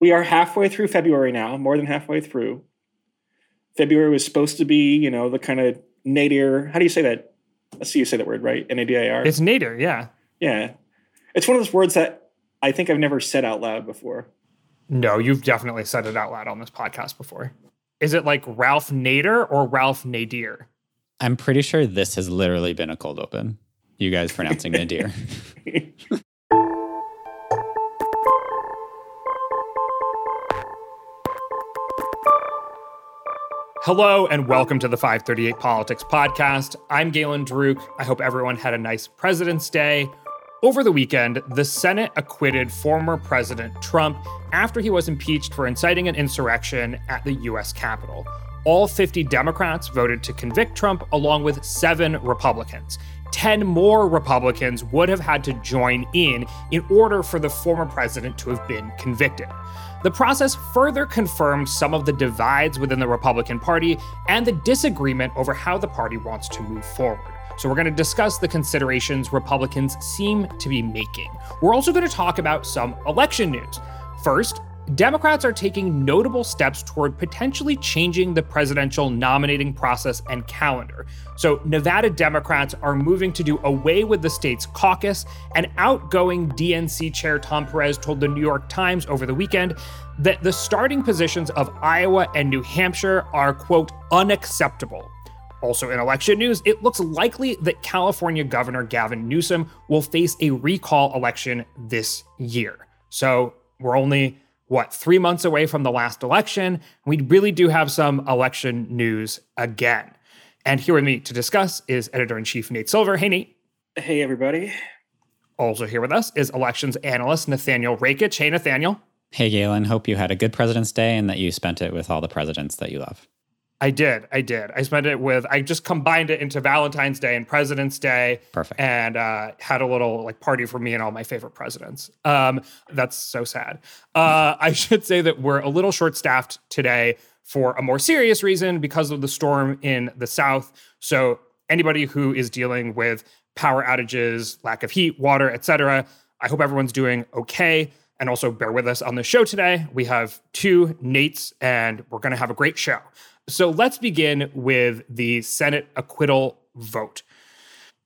we are halfway through February now, more than halfway through. February was supposed to be, you know, the kind of nadir. How do you say that? Let's see you say that word right. N A D I R. It's nadir, yeah. Yeah. It's one of those words that I think I've never said out loud before. No, you've definitely said it out loud on this podcast before. Is it like Ralph Nader or Ralph Nadir? I'm pretty sure this has literally been a cold open. You guys pronouncing Nadir. Hello and welcome to the 538 Politics Podcast. I'm Galen Druke. I hope everyone had a nice President's Day. Over the weekend, the Senate acquitted former President Trump after he was impeached for inciting an insurrection at the U.S. Capitol. All 50 Democrats voted to convict Trump, along with seven Republicans. 10 more Republicans would have had to join in in order for the former president to have been convicted. The process further confirmed some of the divides within the Republican Party and the disagreement over how the party wants to move forward. So, we're going to discuss the considerations Republicans seem to be making. We're also going to talk about some election news. First, Democrats are taking notable steps toward potentially changing the presidential nominating process and calendar. So, Nevada Democrats are moving to do away with the state's caucus, and outgoing DNC chair Tom Perez told the New York Times over the weekend that the starting positions of Iowa and New Hampshire are, quote, unacceptable. Also, in election news, it looks likely that California Governor Gavin Newsom will face a recall election this year. So, we're only what, three months away from the last election. We really do have some election news again. And here with me to discuss is editor in chief Nate Silver. Hey, Nate. Hey, everybody. Also here with us is elections analyst Nathaniel Rakich. Hey, Nathaniel. Hey, Galen. Hope you had a good President's Day and that you spent it with all the presidents that you love. I did. I did. I spent it with, I just combined it into Valentine's Day and President's Day. Perfect. And uh, had a little like party for me and all my favorite presidents. Um, that's so sad. Uh, I should say that we're a little short staffed today for a more serious reason because of the storm in the South. So, anybody who is dealing with power outages, lack of heat, water, etc., I hope everyone's doing okay. And also bear with us on the show today. We have two Nates, and we're going to have a great show. So let's begin with the Senate acquittal vote.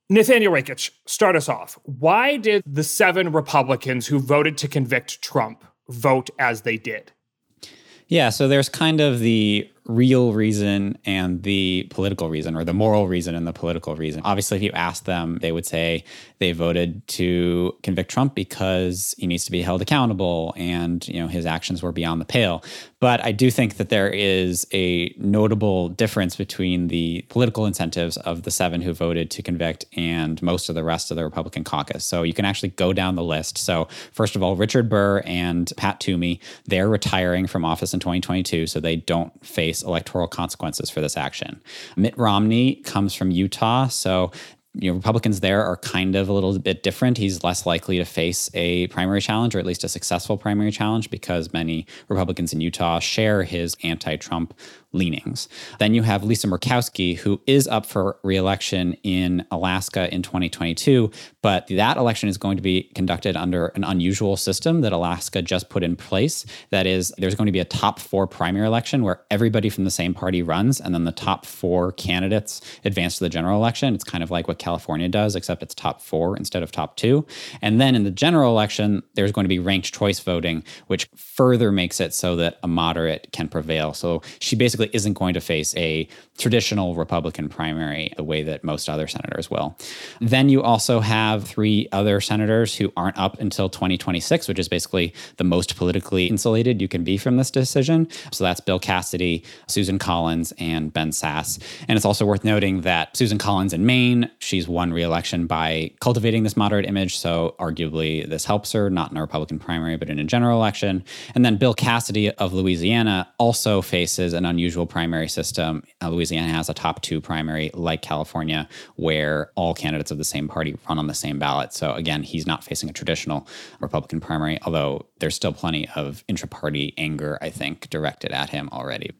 Nathaniel Rakich, start us off. Why did the seven Republicans who voted to convict Trump vote as they did? Yeah, so there's kind of the real reason and the political reason, or the moral reason and the political reason. Obviously, if you ask them, they would say they voted to convict Trump because he needs to be held accountable and you know his actions were beyond the pale. But I do think that there is a notable difference between the political incentives of the seven who voted to convict and most of the rest of the Republican caucus. So you can actually go down the list. So first of all, Richard Burr and Pat Toomey, they're retiring from office in 2022, so they don't face electoral consequences for this action. Mitt Romney comes from Utah, so you know, Republicans there are kind of a little bit different. He's less likely to face a primary challenge, or at least a successful primary challenge, because many Republicans in Utah share his anti Trump leanings. Then you have Lisa Murkowski, who is up for reelection in Alaska in 2022, but that election is going to be conducted under an unusual system that Alaska just put in place. That is, there's going to be a top four primary election where everybody from the same party runs, and then the top four candidates advance to the general election. It's kind of like what California does, except it's top four instead of top two. And then in the general election, there's going to be ranked choice voting, which further makes it so that a moderate can prevail. So she basically basically isn't going to face a traditional Republican primary the way that most other senators will. Then you also have three other senators who aren't up until 2026, which is basically the most politically insulated you can be from this decision. So that's Bill Cassidy, Susan Collins, and Ben Sasse. And it's also worth noting that Susan Collins in Maine, she's won reelection by cultivating this moderate image. So arguably this helps her, not in a Republican primary, but in a general election. And then Bill Cassidy of Louisiana also faces an unusual unusual primary system. Uh, Louisiana has a top two primary, like California, where all candidates of the same party run on the same ballot. So again, he's not facing a traditional Republican primary, although there's still plenty of intra party anger, I think, directed at him already.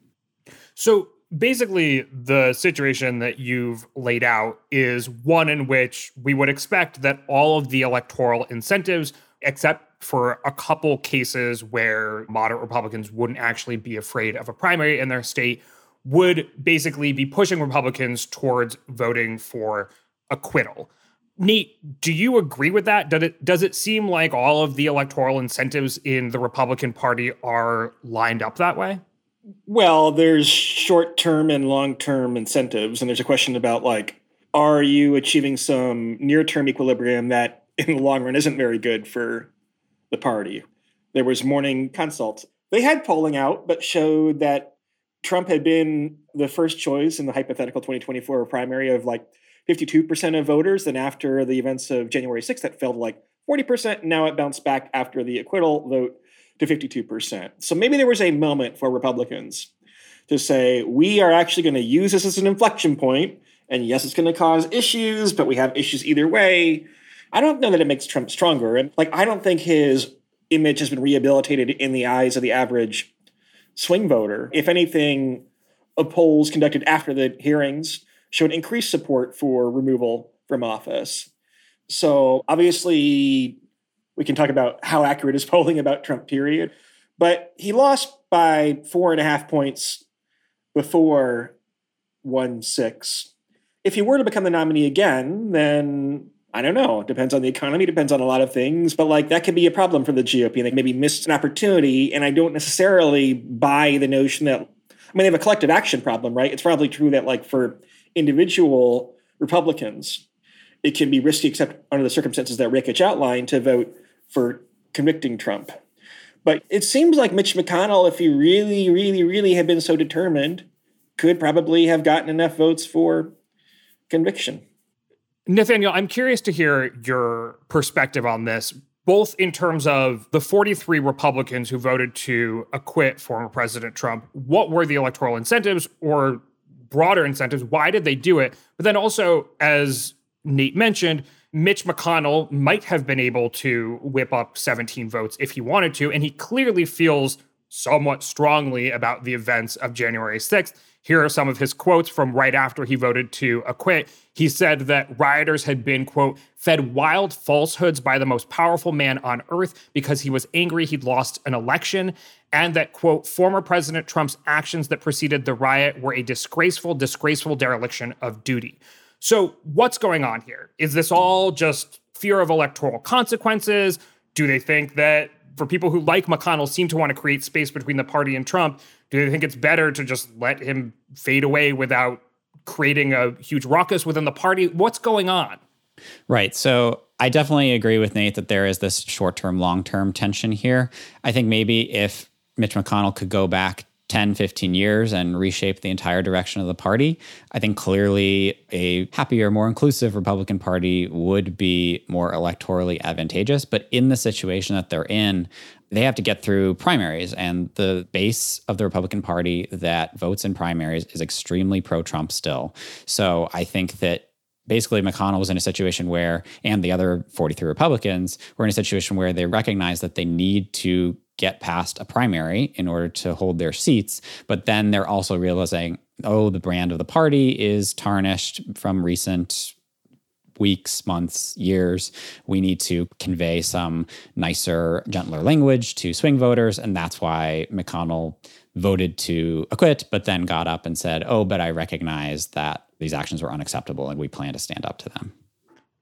So basically the situation that you've laid out is one in which we would expect that all of the electoral incentives except for a couple cases where moderate Republicans wouldn't actually be afraid of a primary in their state would basically be pushing Republicans towards voting for acquittal. Nate, do you agree with that? Does it does it seem like all of the electoral incentives in the Republican Party are lined up that way? Well, there's short-term and long-term incentives and there's a question about like are you achieving some near-term equilibrium that in the long run isn't very good for the party? There was morning consult. They had polling out but showed that Trump had been the first choice in the hypothetical 2024 primary of like 52% of voters. Then after the events of January 6th, that fell to like 40%. Now it bounced back after the acquittal vote to 52%. So maybe there was a moment for Republicans to say, we are actually going to use this as an inflection point. And yes, it's going to cause issues, but we have issues either way. I don't know that it makes Trump stronger. And like, I don't think his image has been rehabilitated in the eyes of the average swing voter. If anything, polls conducted after the hearings showed increased support for removal from office. So obviously, we can talk about how accurate is polling about Trump, period. But he lost by four and a half points before 1 6. If he were to become the nominee again, then I don't know. It depends on the economy, depends on a lot of things. But like that could be a problem for the GOP. They maybe missed an opportunity. And I don't necessarily buy the notion that I mean they have a collective action problem, right? It's probably true that like for individual Republicans, it can be risky, except under the circumstances that Rakich outlined, to vote for convicting Trump. But it seems like Mitch McConnell, if he really, really, really had been so determined, could probably have gotten enough votes for conviction. Nathaniel, I'm curious to hear your perspective on this, both in terms of the 43 Republicans who voted to acquit former President Trump. What were the electoral incentives or broader incentives. Why did they do it? But then also, as Nate mentioned, Mitch McConnell might have been able to whip up 17 votes if he wanted to. And he clearly feels somewhat strongly about the events of January 6th. Here are some of his quotes from right after he voted to acquit. He said that rioters had been, quote, fed wild falsehoods by the most powerful man on earth because he was angry he'd lost an election, and that, quote, former President Trump's actions that preceded the riot were a disgraceful, disgraceful dereliction of duty. So, what's going on here? Is this all just fear of electoral consequences? Do they think that for people who like McConnell seem to want to create space between the party and Trump, do they think it's better to just let him fade away without creating a huge ruckus within the party? What's going on? Right. So I definitely agree with Nate that there is this short term, long term tension here. I think maybe if Mitch McConnell could go back 10, 15 years and reshape the entire direction of the party, I think clearly a happier, more inclusive Republican Party would be more electorally advantageous. But in the situation that they're in, they have to get through primaries. And the base of the Republican Party that votes in primaries is extremely pro Trump still. So I think that basically McConnell was in a situation where, and the other 43 Republicans were in a situation where they recognize that they need to get past a primary in order to hold their seats. But then they're also realizing, oh, the brand of the party is tarnished from recent weeks, months, years. We need to convey some nicer, gentler language to swing voters. And that's why McConnell voted to acquit, but then got up and said, oh, but I recognize that these actions were unacceptable and we plan to stand up to them.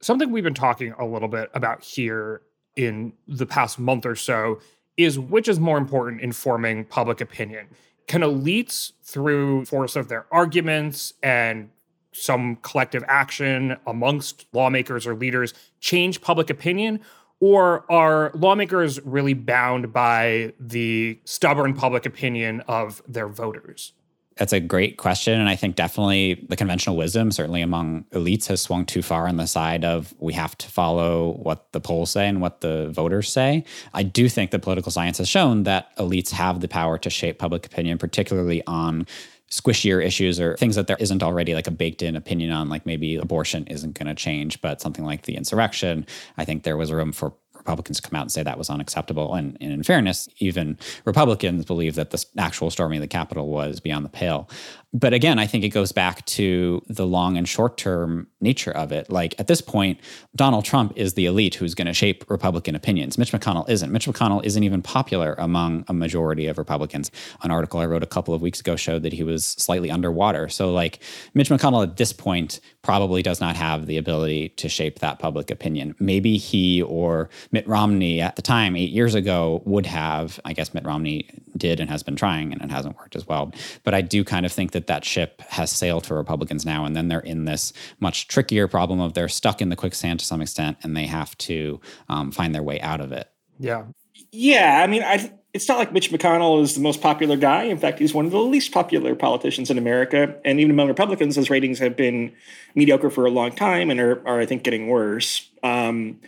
Something we've been talking a little bit about here in the past month or so is which is more important in forming public opinion? Can elites, through force of their arguments and some collective action amongst lawmakers or leaders, change public opinion? Or are lawmakers really bound by the stubborn public opinion of their voters? That's a great question. And I think definitely the conventional wisdom, certainly among elites, has swung too far on the side of we have to follow what the polls say and what the voters say. I do think that political science has shown that elites have the power to shape public opinion, particularly on squishier issues or things that there isn't already like a baked in opinion on, like maybe abortion isn't going to change, but something like the insurrection, I think there was room for Republicans come out and say that was unacceptable. And, and, in fairness, even Republicans believe that the actual storming of the Capitol was beyond the pale. But again, I think it goes back to the long and short term nature of it. Like at this point, Donald Trump is the elite who's going to shape Republican opinions. Mitch McConnell isn't. Mitch McConnell isn't even popular among a majority of Republicans. An article I wrote a couple of weeks ago showed that he was slightly underwater. So, like, Mitch McConnell at this point probably does not have the ability to shape that public opinion. Maybe he or Mitt Romney at the time, eight years ago, would have. I guess Mitt Romney did and has been trying, and it hasn't worked as well. But I do kind of think that that that ship has sailed for Republicans now, and then they're in this much trickier problem of they're stuck in the quicksand to some extent, and they have to um, find their way out of it. Yeah, yeah. I mean, I, it's not like Mitch McConnell is the most popular guy. In fact, he's one of the least popular politicians in America, and even among Republicans, his ratings have been mediocre for a long time and are, are I think, getting worse. Um,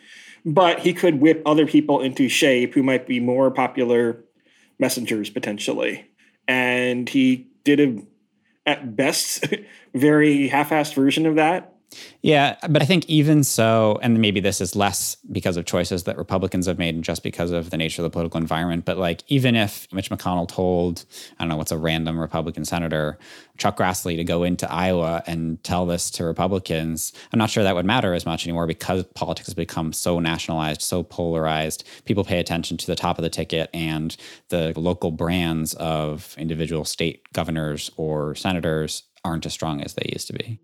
but he could whip other people into shape who might be more popular messengers potentially. And he did a at best very half-assed version of that yeah, but I think even so, and maybe this is less because of choices that Republicans have made and just because of the nature of the political environment. But like, even if Mitch McConnell told, I don't know, what's a random Republican senator, Chuck Grassley, to go into Iowa and tell this to Republicans, I'm not sure that would matter as much anymore because politics has become so nationalized, so polarized. People pay attention to the top of the ticket and the local brands of individual state governors or senators aren't as strong as they used to be.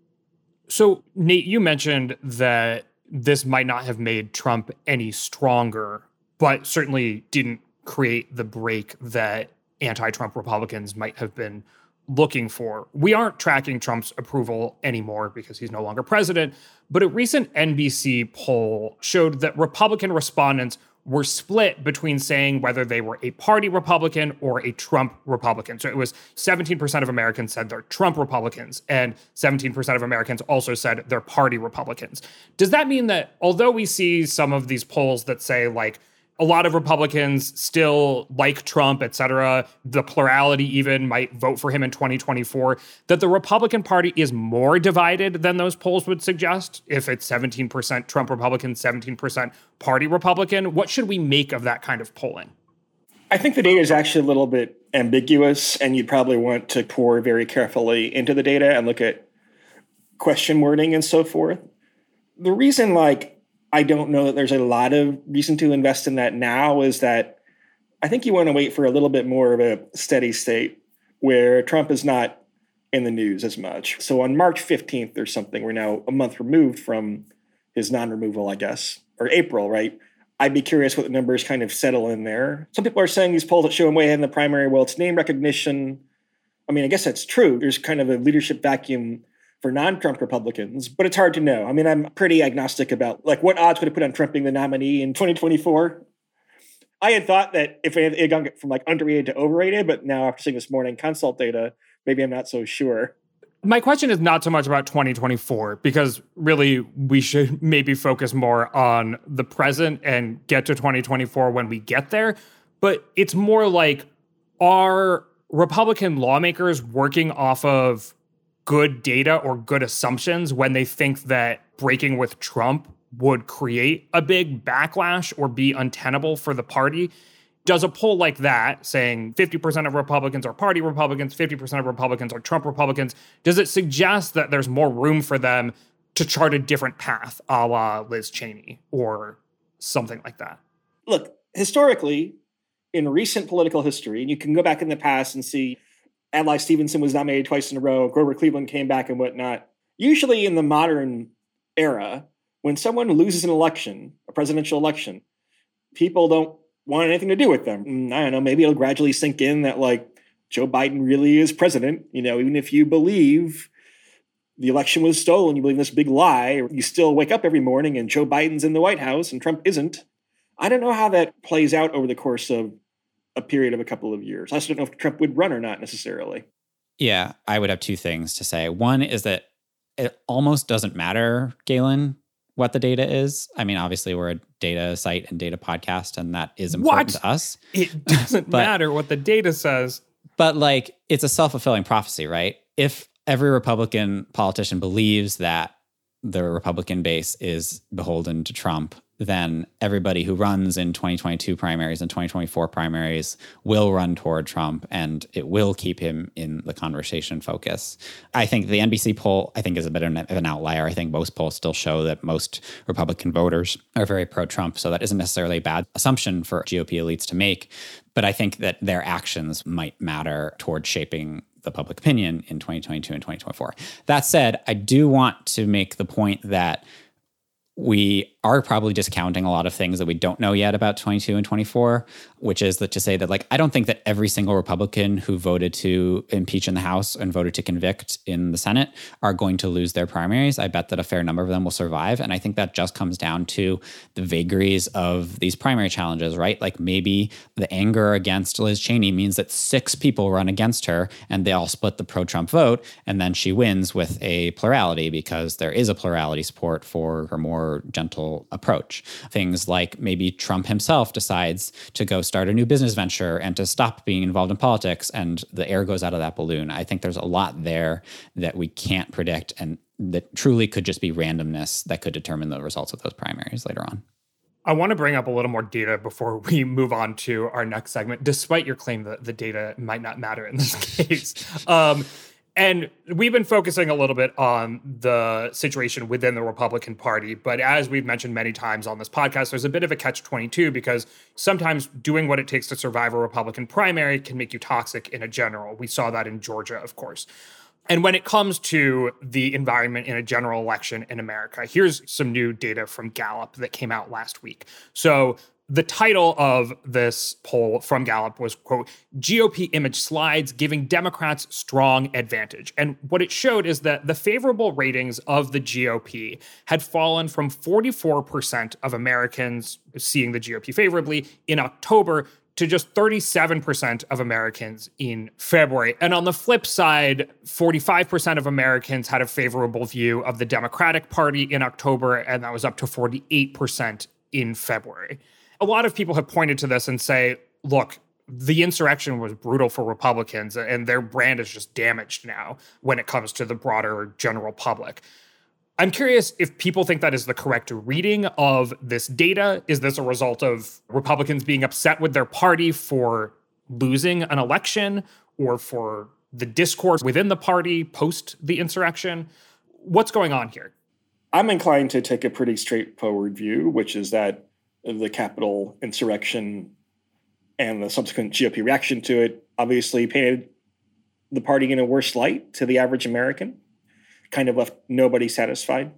So, Nate, you mentioned that this might not have made Trump any stronger, but certainly didn't create the break that anti Trump Republicans might have been looking for. We aren't tracking Trump's approval anymore because he's no longer president, but a recent NBC poll showed that Republican respondents were split between saying whether they were a party Republican or a Trump Republican. So it was 17% of Americans said they're Trump Republicans, and 17% of Americans also said they're party Republicans. Does that mean that although we see some of these polls that say, like, a lot of Republicans still like Trump, et cetera. The plurality even might vote for him in 2024. That the Republican Party is more divided than those polls would suggest. If it's 17% Trump Republican, 17% Party Republican, what should we make of that kind of polling? I think the data is actually a little bit ambiguous, and you'd probably want to pour very carefully into the data and look at question wording and so forth. The reason, like, I don't know that there's a lot of reason to invest in that now is that I think you want to wait for a little bit more of a steady state where Trump is not in the news as much. So on March 15th or something, we're now a month removed from his non removal, I guess, or April, right? I'd be curious what the numbers kind of settle in there. Some people are saying these polls that show him way ahead in the primary. Well, it's name recognition. I mean, I guess that's true. There's kind of a leadership vacuum for non-Trump Republicans, but it's hard to know. I mean, I'm pretty agnostic about like what odds would it put on Trump being the nominee in 2024. I had thought that if it had gone from like underrated to overrated, but now after seeing this morning consult data, maybe I'm not so sure. My question is not so much about 2024 because really we should maybe focus more on the present and get to 2024 when we get there. But it's more like are Republican lawmakers working off of good data or good assumptions when they think that breaking with Trump would create a big backlash or be untenable for the party. Does a poll like that, saying 50% of Republicans are party Republicans, 50% of Republicans are Trump Republicans, does it suggest that there's more room for them to chart a different path, a la Liz Cheney or something like that? Look, historically, in recent political history, and you can go back in the past and see Adlai Stevenson was nominated twice in a row. Grover Cleveland came back and whatnot. Usually in the modern era, when someone loses an election, a presidential election, people don't want anything to do with them. Mm, I don't know. Maybe it'll gradually sink in that like Joe Biden really is president. You know, even if you believe the election was stolen, you believe this big lie, you still wake up every morning and Joe Biden's in the White House and Trump isn't. I don't know how that plays out over the course of a period of a couple of years. I also don't know if Trump would run or not necessarily. Yeah, I would have two things to say. One is that it almost doesn't matter, Galen, what the data is. I mean, obviously, we're a data site and data podcast, and that is important what? to us. It doesn't but, matter what the data says. But like, it's a self fulfilling prophecy, right? If every Republican politician believes that the Republican base is beholden to Trump then everybody who runs in 2022 primaries and 2024 primaries will run toward Trump and it will keep him in the conversation focus. I think the NBC poll, I think, is a bit of an outlier. I think most polls still show that most Republican voters are very pro Trump. So that isn't necessarily a bad assumption for GOP elites to make. But I think that their actions might matter toward shaping the public opinion in 2022 and 2024. That said, I do want to make the point that we are probably discounting a lot of things that we don't know yet about 22 and 24, which is that to say that like I don't think that every single Republican who voted to impeach in the House and voted to convict in the Senate are going to lose their primaries. I bet that a fair number of them will survive, and I think that just comes down to the vagaries of these primary challenges, right? Like maybe the anger against Liz Cheney means that six people run against her and they all split the pro-Trump vote, and then she wins with a plurality because there is a plurality support for her more gentle approach. Things like maybe Trump himself decides to go start a new business venture and to stop being involved in politics, and the air goes out of that balloon. I think there's a lot there that we can't predict and that truly could just be randomness that could determine the results of those primaries later on. I want to bring up a little more data before we move on to our next segment, despite your claim that the data might not matter in this case. Um, and we've been focusing a little bit on the situation within the Republican Party. But as we've mentioned many times on this podcast, there's a bit of a catch 22 because sometimes doing what it takes to survive a Republican primary can make you toxic in a general. We saw that in Georgia, of course. And when it comes to the environment in a general election in America, here's some new data from Gallup that came out last week. So the title of this poll from Gallup was, quote, GOP image slides giving Democrats strong advantage. And what it showed is that the favorable ratings of the GOP had fallen from 44% of Americans seeing the GOP favorably in October to just 37% of Americans in February. And on the flip side, 45% of Americans had a favorable view of the Democratic Party in October, and that was up to 48% in February a lot of people have pointed to this and say, look, the insurrection was brutal for Republicans and their brand is just damaged now when it comes to the broader general public. I'm curious if people think that is the correct reading of this data. Is this a result of Republicans being upset with their party for losing an election or for the discourse within the party post the insurrection? What's going on here? I'm inclined to take a pretty straightforward view, which is that the Capitol insurrection and the subsequent GOP reaction to it obviously painted the party in a worse light to the average American, kind of left nobody satisfied.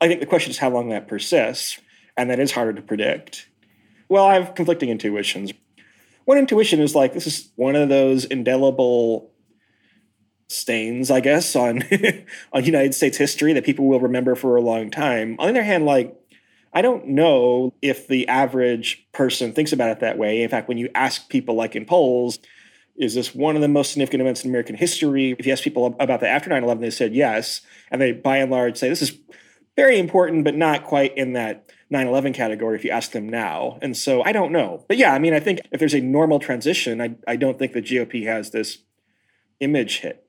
I think the question is how long that persists, and that is harder to predict. Well, I have conflicting intuitions. One intuition is like this is one of those indelible stains, I guess, on on United States history that people will remember for a long time. On the other hand, like I don't know if the average person thinks about it that way. In fact, when you ask people, like in polls, is this one of the most significant events in American history? If you ask people about the after 9 11, they said yes. And they, by and large, say this is very important, but not quite in that 9 11 category if you ask them now. And so I don't know. But yeah, I mean, I think if there's a normal transition, I, I don't think the GOP has this image hit.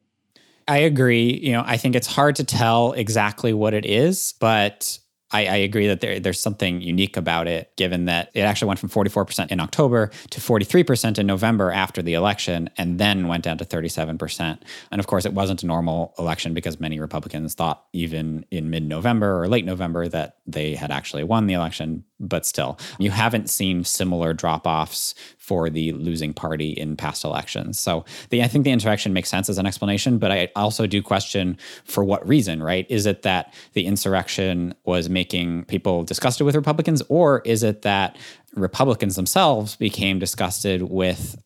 I agree. You know, I think it's hard to tell exactly what it is, but I, I, agree that there, there's something unique about it, given that it actually went from 44% in October to 43% in November after the election, and then went down to 37%. And of course, it wasn't a normal election because many Republicans thought, even in mid November or late November, that they had actually won the election. But still, you haven't seen similar drop offs for the losing party in past elections. So the, I think the insurrection makes sense as an explanation, but I also do question for what reason, right? Is it that the insurrection was making people disgusted with Republicans, or is it that Republicans themselves became disgusted with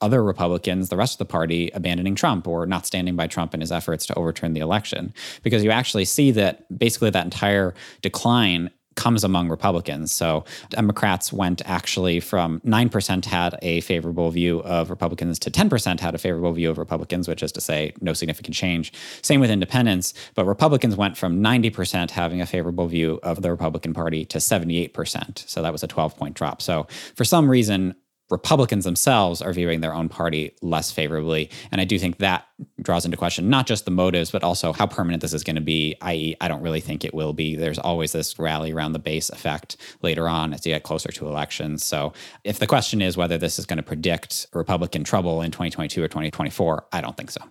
other Republicans, the rest of the party, abandoning Trump or not standing by Trump in his efforts to overturn the election. Because you actually see that basically that entire decline comes among Republicans. So Democrats went actually from 9% had a favorable view of Republicans to 10% had a favorable view of Republicans, which is to say no significant change. Same with independents, but Republicans went from 90% having a favorable view of the Republican Party to 78%. So that was a 12 point drop. So for some reason, Republicans themselves are viewing their own party less favorably. And I do think that draws into question not just the motives, but also how permanent this is going to be, i.e., I don't really think it will be. There's always this rally around the base effect later on as you get closer to elections. So if the question is whether this is going to predict Republican trouble in 2022 or 2024, I don't think so.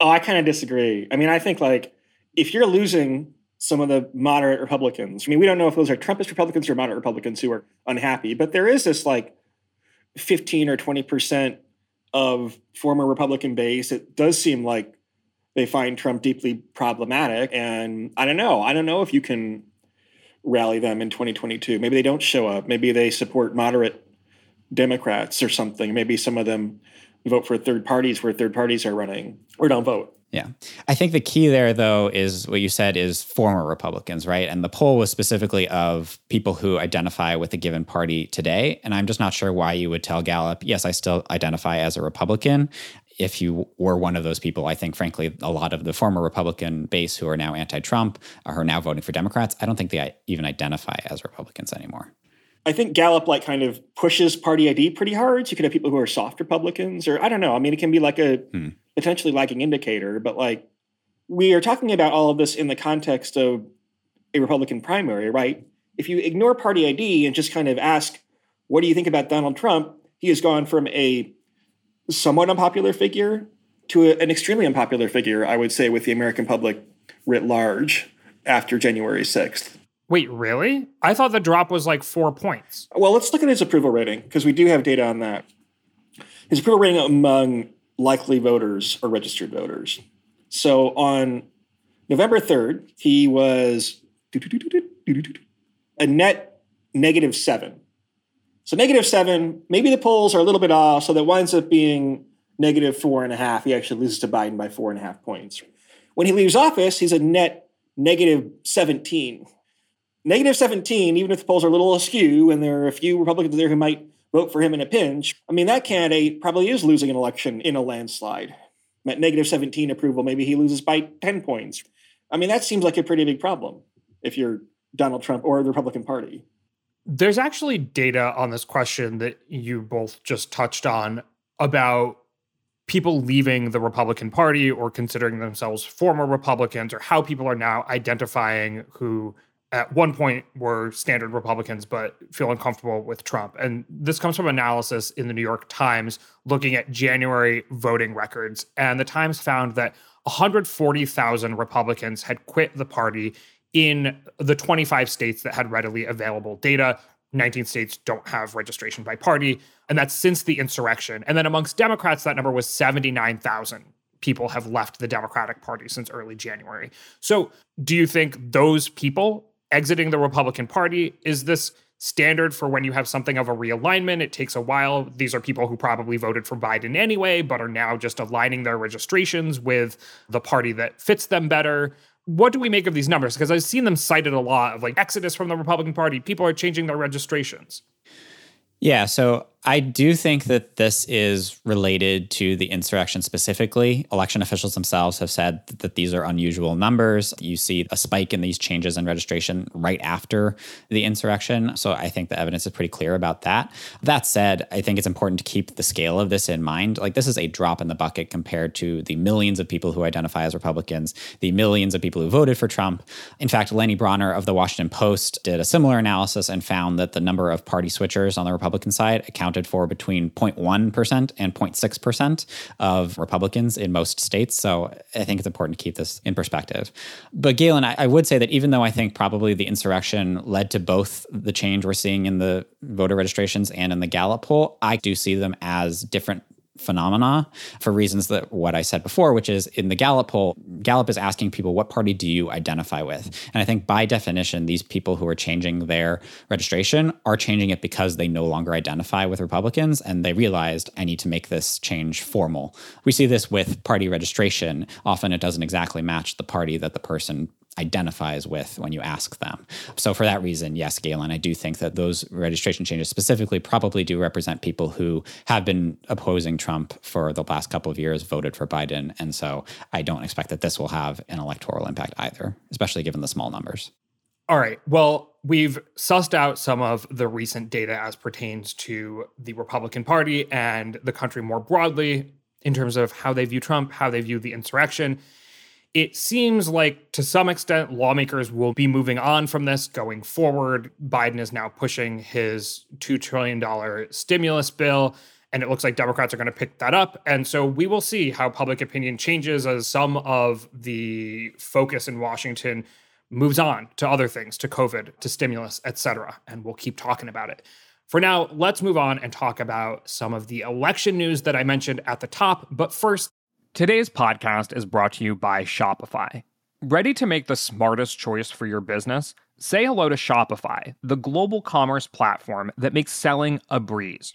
Oh, I kind of disagree. I mean, I think like if you're losing some of the moderate Republicans, I mean, we don't know if those are Trumpist Republicans or moderate Republicans who are unhappy, but there is this like 15 or 20% of former Republican base. It does seem like they find Trump deeply problematic. And I don't know. I don't know if you can rally them in 2022. Maybe they don't show up. Maybe they support moderate Democrats or something. Maybe some of them vote for third parties where third parties are running or don't vote. Yeah. I think the key there, though, is what you said is former Republicans, right? And the poll was specifically of people who identify with a given party today. And I'm just not sure why you would tell Gallup, yes, I still identify as a Republican. If you were one of those people, I think, frankly, a lot of the former Republican base who are now anti Trump are now voting for Democrats. I don't think they even identify as Republicans anymore. I think Gallup like kind of pushes party ID pretty hard. So you could have people who are soft Republicans, or I don't know. I mean, it can be like a hmm. Potentially lagging indicator, but like we are talking about all of this in the context of a Republican primary, right? If you ignore party ID and just kind of ask, what do you think about Donald Trump? He has gone from a somewhat unpopular figure to a, an extremely unpopular figure, I would say, with the American public writ large after January 6th. Wait, really? I thought the drop was like four points. Well, let's look at his approval rating because we do have data on that. His approval rating among likely voters or registered voters. So on November 3rd, he was a net negative seven. So negative seven, maybe the polls are a little bit off, so that winds up being negative four and a half. He actually loses to Biden by four and a half points. When he leaves office, he's a net negative 17 negative 17, even if the polls are a little askew and there are a few Republicans there who might vote for him in a pinch, I mean, that candidate probably is losing an election in a landslide. At negative 17 approval, maybe he loses by 10 points. I mean, that seems like a pretty big problem if you're Donald Trump or the Republican Party. There's actually data on this question that you both just touched on about people leaving the Republican Party or considering themselves former Republicans or how people are now identifying who at one point were standard Republicans, but feel uncomfortable with Trump. And this comes from analysis in the New York Times looking at January voting records. And the Times found that 140,000 Republicans had quit the party in the 25 states that had readily available data. 19 states don't have registration by party. And that's since the insurrection. And then amongst Democrats, that number was 79,000 people have left the Democratic Party since early January. So, do you think those people exiting the Republican Party. Is this standard for when you have something of a realignment? It takes a while. These are people who probably voted for Biden anyway, but are now just aligning their registrations with the party that fits them better. What do we make of these numbers? Because I've seen them cited a lot of like exodus from the Republican Party. People are changing their registrations. Yeah, so I do think that this is related to the insurrection specifically. Election officials themselves have said that these are unusual numbers. You see a spike in these changes in registration right after the insurrection. So I think the evidence is pretty clear about that. That said, I think it's important to keep the scale of this in mind. Like, this is a drop in the bucket compared to the millions of people who identify as Republicans, the millions of people who voted for Trump. In fact, Lenny Bronner of the Washington Post did a similar analysis and found that the number of party switchers on the Republican side account accounted for between 0.1% and 0.6% of Republicans in most states. So I think it's important to keep this in perspective. But Galen, I, I would say that even though I think probably the insurrection led to both the change we're seeing in the voter registrations and in the Gallup poll, I do see them as different phenomena for reasons that what I said before, which is in the Gallup poll, Gallup is asking people, what party do you identify with? And I think by definition, these people who are changing their registration are changing it because they no longer identify with Republicans and they realized I need to make this change formal. We see this with party registration. Often it doesn't exactly match the party that the person identifies with when you ask them. So for that reason, yes, Galen, I do think that those registration changes specifically probably do represent people who have been opposing Trump for the last couple of years, voted for Biden. And so I don't expect that this will have an electoral impact either, especially given the small numbers. All right. Well, we've sussed out some of the recent data as pertains to the Republican Party and the country more broadly in terms of how they view Trump, how they view the insurrection. It seems like to some extent lawmakers will be moving on from this going forward. Biden is now pushing his $2 trillion stimulus bill, and it looks like Democrats are going to pick that up. And so we will see how public opinion changes as some of the focus in Washington moves on to other things, to COVID, to stimulus, et cetera. And we'll keep talking about it. For now, let's move on and talk about some of the election news that I mentioned at the top. But first, today's podcast is brought to you by Shopify. Ready to make the smartest choice for your business? Say hello to Shopify, the global commerce platform that makes selling a breeze.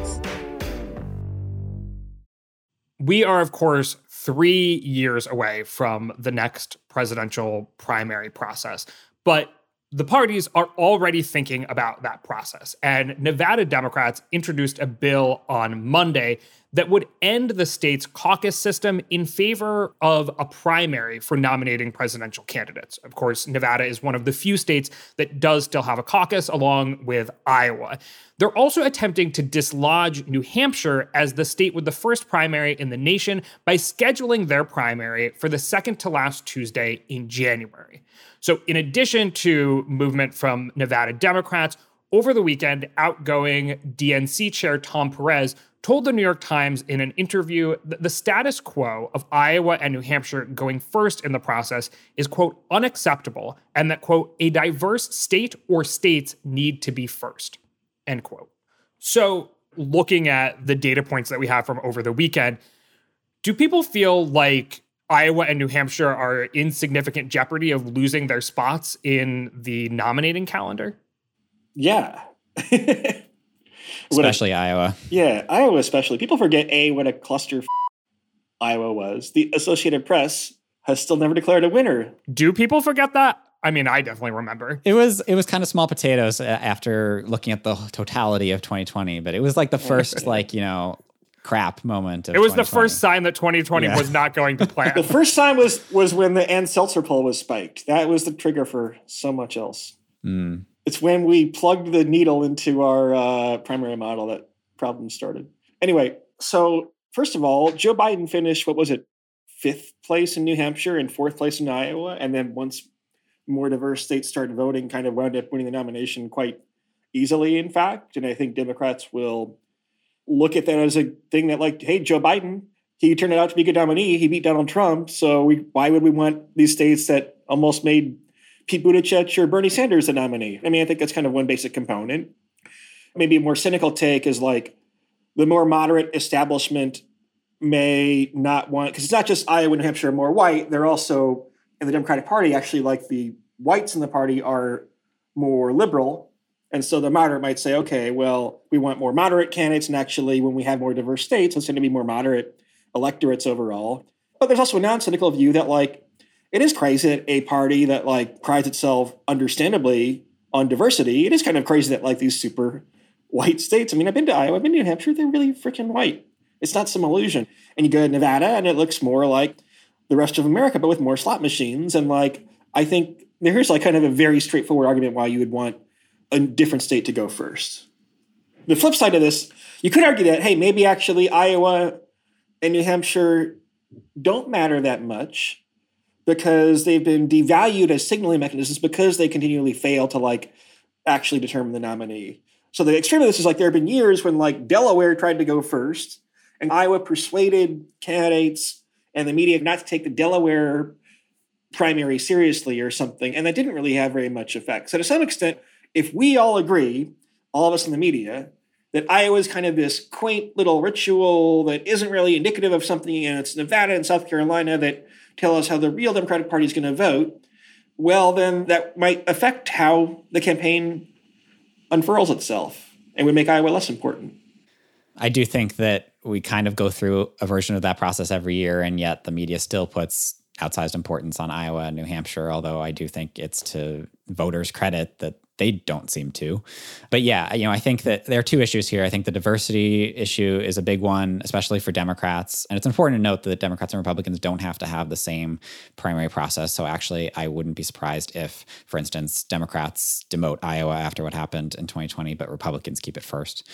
We are, of course, three years away from the next presidential primary process, but the parties are already thinking about that process. And Nevada Democrats introduced a bill on Monday that would end the state's caucus system in favor of a primary for nominating presidential candidates. Of course, Nevada is one of the few states that does still have a caucus, along with Iowa. They're also attempting to dislodge New Hampshire as the state with the first primary in the nation by scheduling their primary for the second to last Tuesday in January. So, in addition to movement from Nevada Democrats, over the weekend, outgoing DNC chair Tom Perez told the New York Times in an interview that the status quo of Iowa and New Hampshire going first in the process is, quote, unacceptable, and that, quote, a diverse state or states need to be first, end quote. So, looking at the data points that we have from over the weekend, do people feel like Iowa and New Hampshire are in significant jeopardy of losing their spots in the nominating calendar? Yeah. especially a, Iowa. Yeah, Iowa especially. People forget a what a cluster f- Iowa was. The Associated Press has still never declared a winner. Do people forget that? I mean, I definitely remember. It was it was kind of small potatoes uh, after looking at the totality of 2020, but it was like the first like you know crap moment. it was the first sign that 2020 yeah. was not going to plan. the first sign was was when the Ann Selzer poll was spiked. That was the trigger for so much else. Mm it's when we plugged the needle into our uh, primary model that problems started. Anyway, so first of all, Joe Biden finished what was it, fifth place in New Hampshire and fourth place in Iowa, and then once more diverse states started voting, kind of wound up winning the nomination quite easily. In fact, and I think Democrats will look at that as a thing that, like, hey, Joe Biden, he turned out to be a good nominee. He beat Donald Trump, so we, why would we want these states that almost made Pete Buttigieg or Bernie Sanders the nominee. I mean, I think that's kind of one basic component. Maybe a more cynical take is like the more moderate establishment may not want because it's not just Iowa, and New Hampshire more white. They're also in the Democratic Party actually like the whites in the party are more liberal. And so the moderate might say, okay, well, we want more moderate candidates. And actually, when we have more diverse states, it's going to be more moderate electorates overall. But there's also a non-cynical view that like it is crazy that a party that like prides itself understandably on diversity, it is kind of crazy that like these super white states. I mean, I've been to Iowa, I've been to New Hampshire, they're really freaking white. It's not some illusion. And you go to Nevada and it looks more like the rest of America, but with more slot machines. And like, I think there's like kind of a very straightforward argument why you would want a different state to go first. The flip side of this, you could argue that, hey, maybe actually Iowa and New Hampshire don't matter that much because they've been devalued as signaling mechanisms because they continually fail to like actually determine the nominee. So the extreme of this is like there have been years when like Delaware tried to go first and Iowa persuaded candidates and the media not to take the Delaware primary seriously or something. And that didn't really have very much effect. So to some extent, if we all agree, all of us in the media, that Iowa is kind of this quaint little ritual that isn't really indicative of something, and it's Nevada and South Carolina that tell us how the real Democratic Party is going to vote, well, then that might affect how the campaign unfurls itself and would make Iowa less important. I do think that we kind of go through a version of that process every year, and yet the media still puts outsized importance on Iowa and New Hampshire, although I do think it's to voters' credit that they don't seem to. But yeah, you know, I think that there are two issues here. I think the diversity issue is a big one, especially for Democrats. And it's important to note that Democrats and Republicans don't have to have the same primary process. So actually, I wouldn't be surprised if, for instance, Democrats demote Iowa after what happened in 2020, but Republicans keep it first.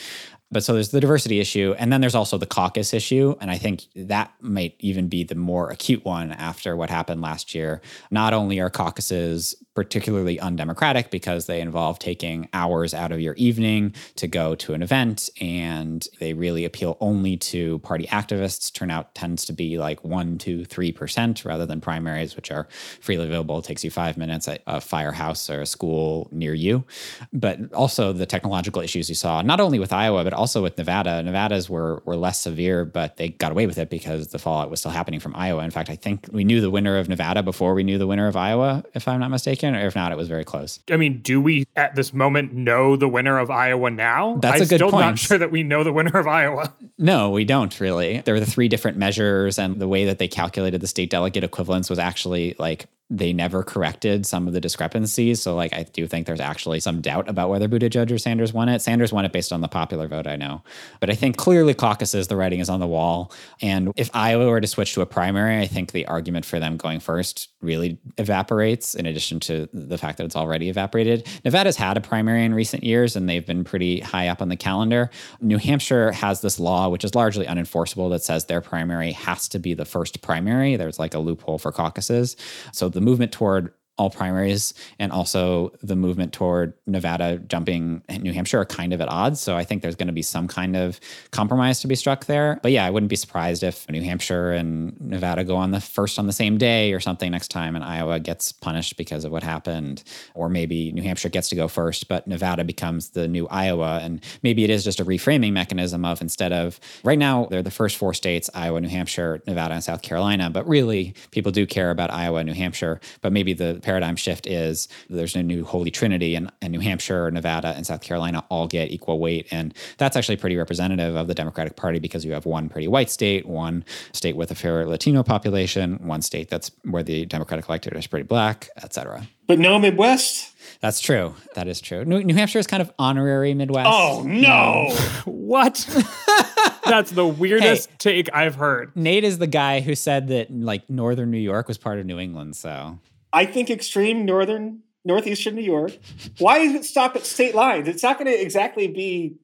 But so there's the diversity issue. And then there's also the caucus issue. And I think that might even be the more acute one after what happened last year. Not only are caucuses particularly undemocratic because they involve taking hours out of your evening to go to an event and they really appeal only to party activists. Turnout tends to be like one, two, three percent rather than primaries, which are freely available. It takes you five minutes at a firehouse or a school near you. But also the technological issues you saw, not only with Iowa, but also with Nevada. Nevada's were were less severe, but they got away with it because the fallout was still happening from Iowa. In fact, I think we knew the winner of Nevada before we knew the winner of Iowa, if I'm not mistaken, or if not, it was very close. I mean, do we at this moment know the winner of Iowa now? That's I'm a good still point. not sure that we know the winner of Iowa. No, we don't really. There were the three different measures, and the way that they calculated the state delegate equivalents was actually like they never corrected some of the discrepancies. So, like, I do think there's actually some doubt about whether Buttigieg or Sanders won it. Sanders won it based on the popular vote, I know. But I think clearly caucuses, the writing is on the wall. And if Iowa were to switch to a primary, I think the argument for them going first really evaporates, in addition to the fact that it's already evaporated. Nevada's had a primary in recent years, and they've been pretty high up on the calendar. New Hampshire has this law, which is largely unenforceable, that says their primary has to be the first primary. There's like a loophole for caucuses. So the movement toward all primaries and also the movement toward Nevada jumping New Hampshire are kind of at odds. So I think there's going to be some kind of compromise to be struck there. But yeah, I wouldn't be surprised if New Hampshire and Nevada go on the first on the same day or something next time and Iowa gets punished because of what happened. Or maybe New Hampshire gets to go first, but Nevada becomes the new Iowa. And maybe it is just a reframing mechanism of instead of right now, they're the first four states Iowa, New Hampshire, Nevada, and South Carolina. But really, people do care about Iowa, New Hampshire. But maybe the paradigm shift is there's a new holy trinity and, and New Hampshire, Nevada, and South Carolina all get equal weight. And that's actually pretty representative of the Democratic Party because you have one pretty white state, one state with a fair Latino population, one state that's where the Democratic electorate is pretty black, et cetera. But no Midwest? That's true. That is true. New, New Hampshire is kind of honorary Midwest. Oh, no. What? That's the weirdest take I've heard. Nate is the guy who said that like northern New York was part of New England. So I think extreme northern, northeastern New York. Why does it stop at state lines? It's not going to exactly be.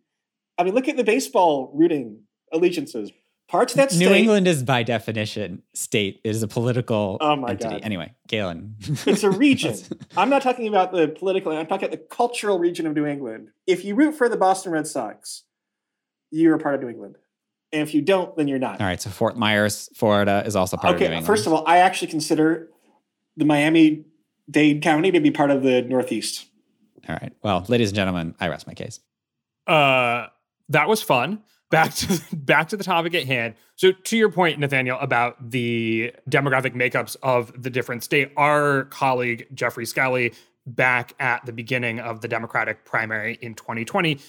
I mean, look at the baseball rooting allegiances. Parts of that state. New England is by definition state. It is a political Oh my entity. God. Anyway, Galen. It's a region. I'm not talking about the political, I'm talking about the cultural region of New England. If you root for the Boston Red Sox, you're a part of New England. And if you don't, then you're not. All right, so Fort Myers, Florida is also part of New Okay, England. first of all, I actually consider the Miami Dade County to be part of the Northeast. all right. Well, ladies and gentlemen, I rest my case. Uh, that was fun. Back to back to the topic at hand. So, to your point, Nathaniel, about the demographic makeups of the different state, our colleague Geoffrey Skelley, back at the beginning of the Democratic primary in 2020,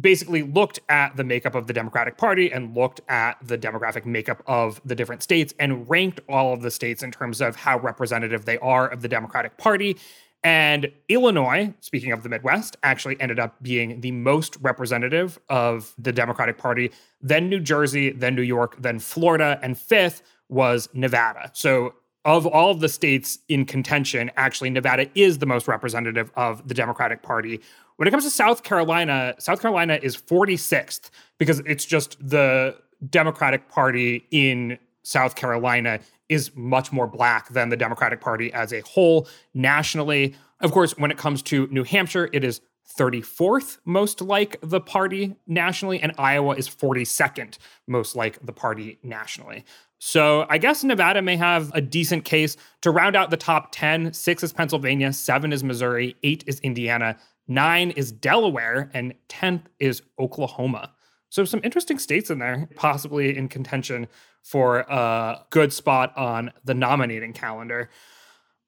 basically looked at the makeup of the Democratic Party and looked at the demographic makeup of the different states and ranked all of the states in terms of how representative they are of the Democratic Party. And Illinois, speaking of the Midwest, actually ended up being the most representative of the Democratic Party, then New Jersey, then New York, then Florida, and fifth was Nevada. So, of all of the states in contention, actually, Nevada is the most representative of the Democratic Party. When it comes to South Carolina, South Carolina is 46th because it's just the Democratic Party in South Carolina is much more black than the Democratic Party as a whole nationally. Of course, when it comes to New Hampshire, it is 34th most like the party nationally, and Iowa is 42nd most like the party nationally. So I guess Nevada may have a decent case to round out the top 10. Six is Pennsylvania, seven is Missouri, eight is Indiana, nine is Delaware, and 10th is Oklahoma. So some interesting states in there, possibly in contention for a good spot on the nominating calendar.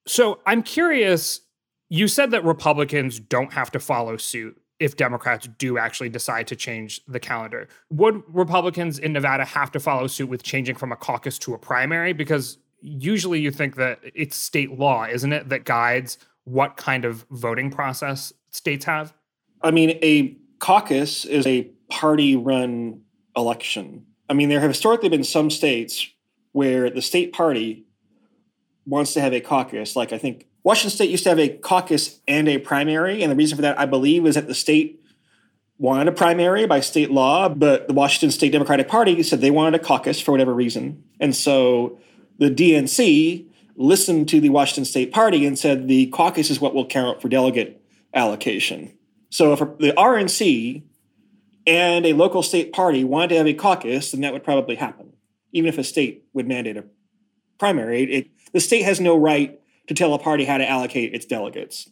So I'm curious, you said that Republicans don't have to follow suit if Democrats do actually decide to change the calendar. Would Republicans in Nevada have to follow suit with changing from a caucus to a primary? Because usually you think that it's state law, isn't it, that guides what kind of voting process states have? I mean, a caucus is a party run election. I mean, there have historically been some states where the state party wants to have a caucus. Like I think Washington State used to have a caucus and a primary. And the reason for that, I believe, is that the state wanted a primary by state law, but the Washington State Democratic Party said they wanted a caucus for whatever reason. And so the DNC listened to the Washington State Party and said the caucus is what will count for delegate allocation. So if the RNC and a local state party wanted to have a caucus, then that would probably happen, even if a state would mandate a primary. It, the state has no right to tell a party how to allocate its delegates.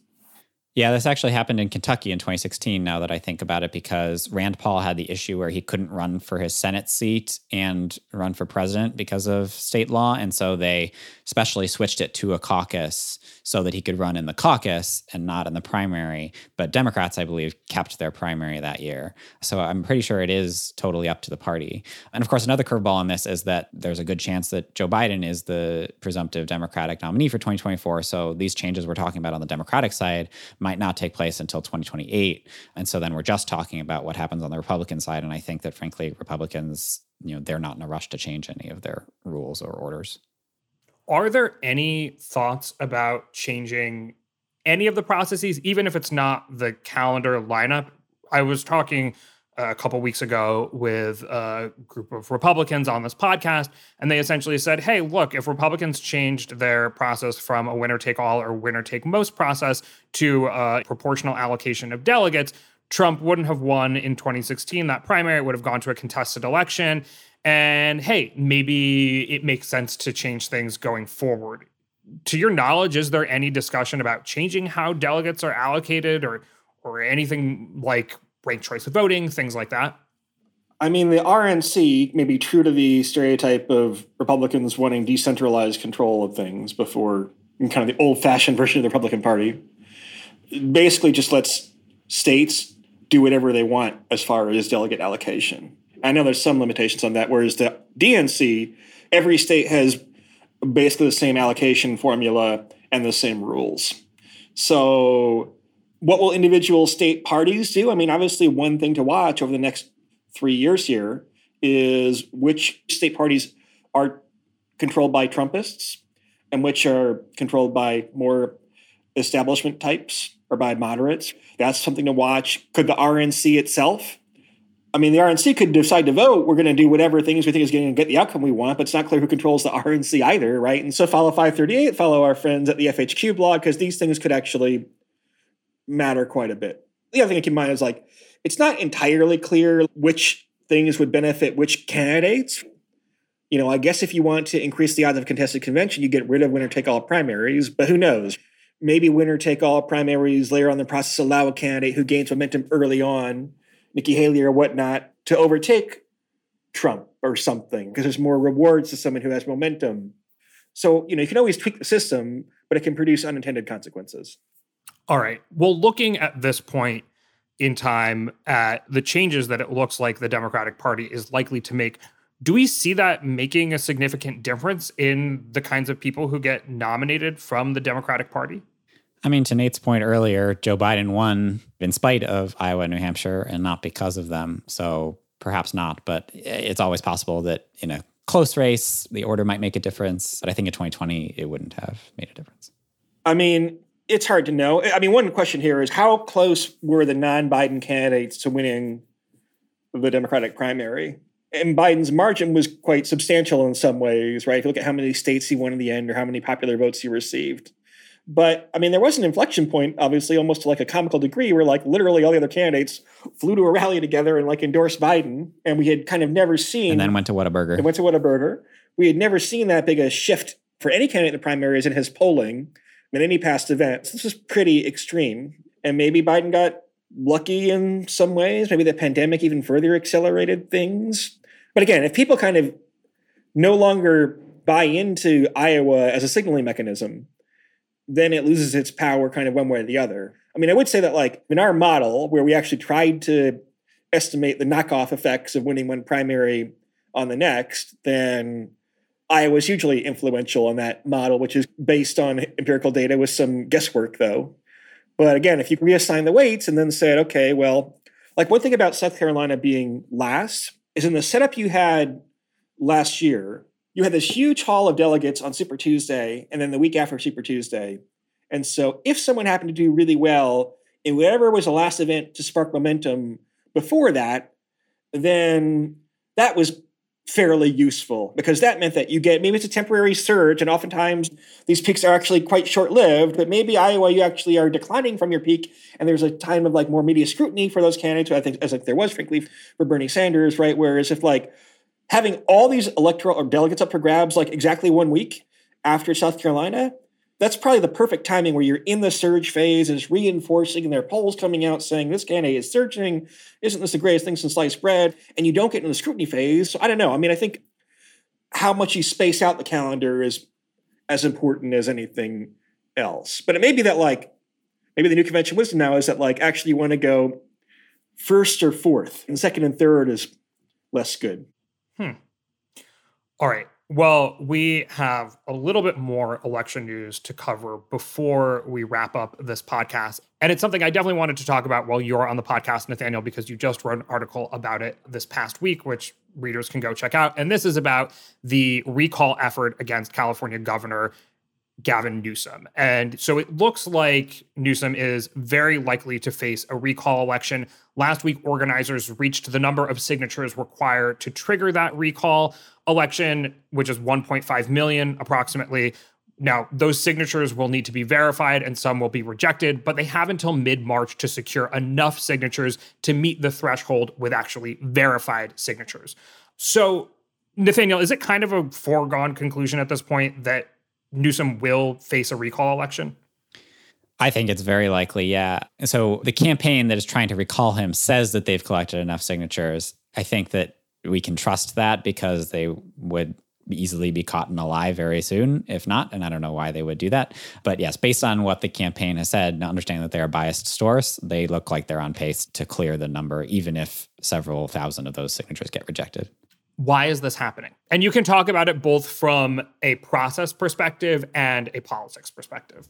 Yeah, this actually happened in Kentucky in 2016, now that I think about it, because Rand Paul had the issue where he couldn't run for his Senate seat and run for president because of state law. And so they specially switched it to a caucus so that he could run in the caucus and not in the primary. But Democrats, I believe, kept their primary that year. So I'm pretty sure it is totally up to the party. And of course, another curveball on this is that there's a good chance that Joe Biden is the presumptive Democratic nominee for 2024. So these changes we're talking about on the Democratic side might not take place until 2028. And so then we're just talking about what happens on the Republican side. And I think that frankly, Republicans, you know, they're not in a rush to change any of their rules or orders. Are there any thoughts about changing any of the processes, even if it's not the calendar lineup? I was talking uh, a couple weeks ago with a group of Republicans on this podcast, and they essentially said, Hey, look, if Republicans changed their process from a winner take all or winner take most process to a proportional allocation of delegates, Trump wouldn't have won in 2016 that primary. Would have gone to a contested election. And hey, maybe it makes sense to change things going forward. To your knowledge, is there any discussion about changing how delegates are allocated or or anything like ranked choice of voting, things like that? I mean, the RNC may be true to the stereotype of Republicans wanting decentralized control of things before kind of the old fashioned version of the Republican Party. Basically, just lets states do whatever they want as far as delegate allocation. I know there's some limitations on that, whereas the DNC, every state has basically the same allocation formula and the same rules. So, what will individual state parties do? I mean, obviously, one thing to watch over the next three years here is which state parties are controlled by Trumpists and which are controlled by more establishment types or by moderates. That's something to watch. Could the RNC itself I mean, the RNC could decide to vote. We're going to do whatever things we think is going to get the outcome we want, but it's not clear who controls the RNC either, right? And so follow 538, follow our friends at the FHQ blog, because these things could actually matter quite a bit. The other thing to keep in mind is like, it's not entirely clear which things would benefit which candidates. You know, I guess if you want to increase the odds of contested convention, you get rid of winner take all primaries, but who knows? Maybe winner take all primaries later on the process allow a candidate who gains momentum early on Nikki Haley or whatnot to overtake Trump or something because there's more rewards to someone who has momentum. So, you know, you can always tweak the system, but it can produce unintended consequences. All right. Well, looking at this point, in time at the changes that it looks like the Democratic Party is likely to make. Do we see that making a significant difference in the kinds of people who get nominated from the Democratic Party? I mean, to Nate's point earlier, Joe Biden won in spite of Iowa and New Hampshire and not because of them. So perhaps not, but it's always possible that in a close race, the order might make a difference. But I think in 2020, it wouldn't have made a difference. I mean, it's hard to know. I mean, one question here is how close were the non Biden candidates to winning the Democratic primary? And Biden's margin was quite substantial in some ways, right? If you look at how many states he won in the end or how many popular votes he received. But I mean, there was an inflection point, obviously, almost to like a comical degree, where like literally all the other candidates flew to a rally together and like endorsed Biden, and we had kind of never seen. And then went to Whataburger. It went to Whataburger. We had never seen that big a shift for any candidate in the primaries in his polling in any past events. This was pretty extreme, and maybe Biden got lucky in some ways. Maybe the pandemic even further accelerated things. But again, if people kind of no longer buy into Iowa as a signaling mechanism, then it loses its power kind of one way or the other. I mean, I would say that like in our model where we actually tried to estimate the knockoff effects of winning one primary on the next, then Iowa was hugely influential in that model, which is based on empirical data with some guesswork though. But again, if you reassign the weights and then said, okay, well, like one thing about South Carolina being last is in the setup you had last year, you had this huge haul of delegates on Super Tuesday and then the week after Super Tuesday. And so if someone happened to do really well in whatever was the last event to spark momentum before that, then that was fairly useful because that meant that you get maybe it's a temporary surge and oftentimes these peaks are actually quite short-lived but maybe iowa you actually are declining from your peak and there's a time of like more media scrutiny for those candidates i think as like there was frankly for bernie sanders right whereas if like having all these electoral or delegates up for grabs like exactly one week after South Carolina, that's probably the perfect timing where you're in the surge phase and it's reinforcing there polls coming out saying this candidate is surging. Isn't this the greatest thing since sliced bread? And you don't get in the scrutiny phase. So I don't know. I mean, I think how much you space out the calendar is as important as anything else. But it may be that like maybe the new convention wisdom now is that like actually you want to go first or fourth and second and third is less good. Hmm. All right. Well, we have a little bit more election news to cover before we wrap up this podcast. And it's something I definitely wanted to talk about while you're on the podcast, Nathaniel, because you just wrote an article about it this past week, which readers can go check out. And this is about the recall effort against California Governor Gavin Newsom. And so it looks like Newsom is very likely to face a recall election. Last week, organizers reached the number of signatures required to trigger that recall election, which is 1.5 million approximately. Now, those signatures will need to be verified and some will be rejected, but they have until mid March to secure enough signatures to meet the threshold with actually verified signatures. So, Nathaniel, is it kind of a foregone conclusion at this point that Newsom will face a recall election? I think it's very likely, yeah. So the campaign that is trying to recall him says that they've collected enough signatures. I think that we can trust that because they would easily be caught in a lie very soon, if not. And I don't know why they would do that. But yes, based on what the campaign has said, understanding that they are biased stores, they look like they're on pace to clear the number, even if several thousand of those signatures get rejected why is this happening? And you can talk about it both from a process perspective and a politics perspective.